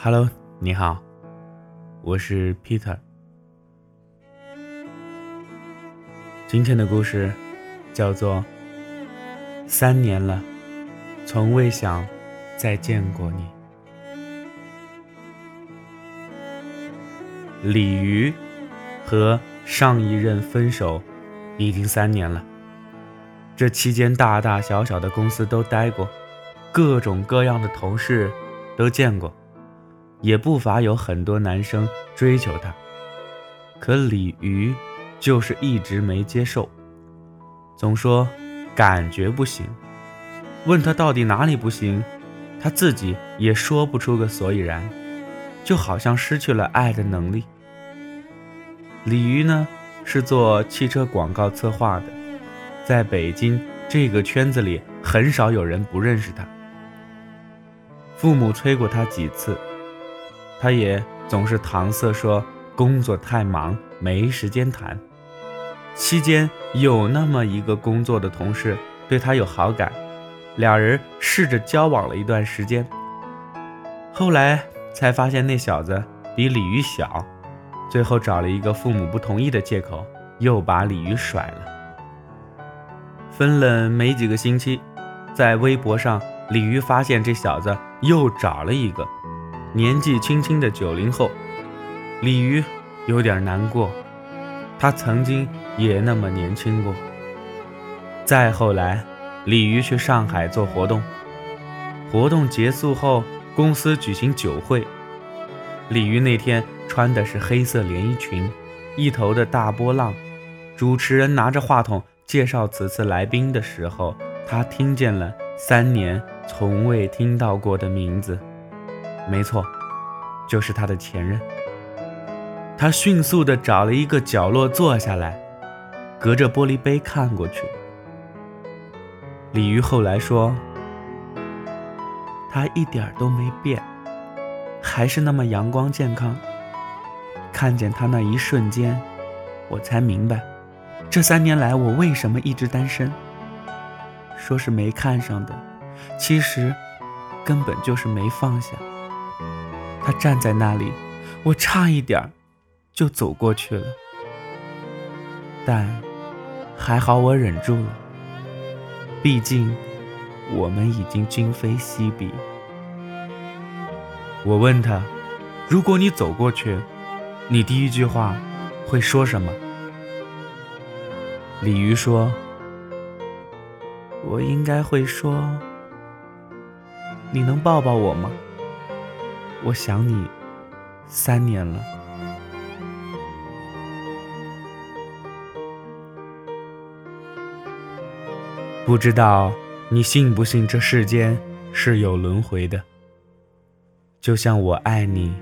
Hello，你好，我是 Peter。今天的故事叫做《三年了，从未想再见过你》。鲤鱼和上一任分手已经三年了，这期间大大小小的公司都待过，各种各样的同事都见过。也不乏有很多男生追求她，可鲤鱼就是一直没接受，总说感觉不行。问他到底哪里不行，他自己也说不出个所以然，就好像失去了爱的能力。鲤鱼呢是做汽车广告策划的，在北京这个圈子里很少有人不认识他。父母催过他几次。他也总是搪塞说工作太忙，没时间谈。期间有那么一个工作的同事对他有好感，俩人试着交往了一段时间。后来才发现那小子比鲤鱼小，最后找了一个父母不同意的借口，又把鲤鱼甩了。分了没几个星期，在微博上，鲤鱼发现这小子又找了一个。年纪轻轻的九零后，鲤鱼有点难过，他曾经也那么年轻过。再后来，鲤鱼去上海做活动，活动结束后，公司举行酒会，鲤鱼那天穿的是黑色连衣裙，一头的大波浪。主持人拿着话筒介绍此次来宾的时候，他听见了三年从未听到过的名字。没错，就是他的前任。他迅速地找了一个角落坐下来，隔着玻璃杯看过去。鲤鱼后来说：“他一点都没变，还是那么阳光健康。看见他那一瞬间，我才明白，这三年来我为什么一直单身。说是没看上的，其实根本就是没放下。”他站在那里，我差一点就走过去了，但还好我忍住了。毕竟我们已经今非昔比。我问他：“如果你走过去，你第一句话会说什么？”鲤鱼说：“我应该会说，你能抱抱我吗？”我想你三年了，不知道你信不信这世间是有轮回的。就像我爱你，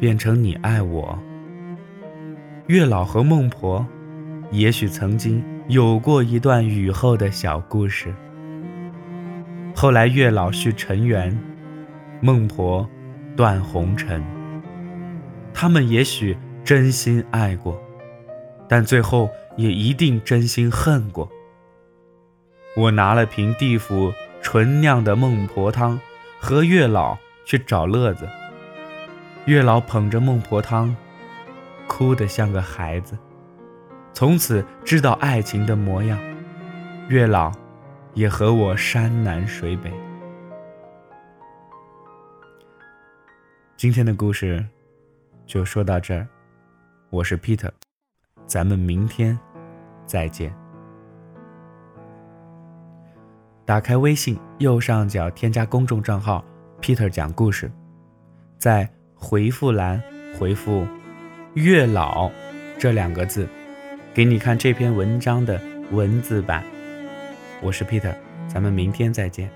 变成你爱我。月老和孟婆，也许曾经有过一段雨后的小故事。后来月老续尘缘，孟婆。断红尘，他们也许真心爱过，但最后也一定真心恨过。我拿了瓶地府纯酿的孟婆汤，和月老去找乐子。月老捧着孟婆汤，哭得像个孩子，从此知道爱情的模样。月老也和我山南水北。今天的故事就说到这儿，我是 Peter，咱们明天再见。打开微信右上角添加公众账号 Peter 讲故事，在回复栏回复“月老”这两个字，给你看这篇文章的文字版。我是 Peter，咱们明天再见。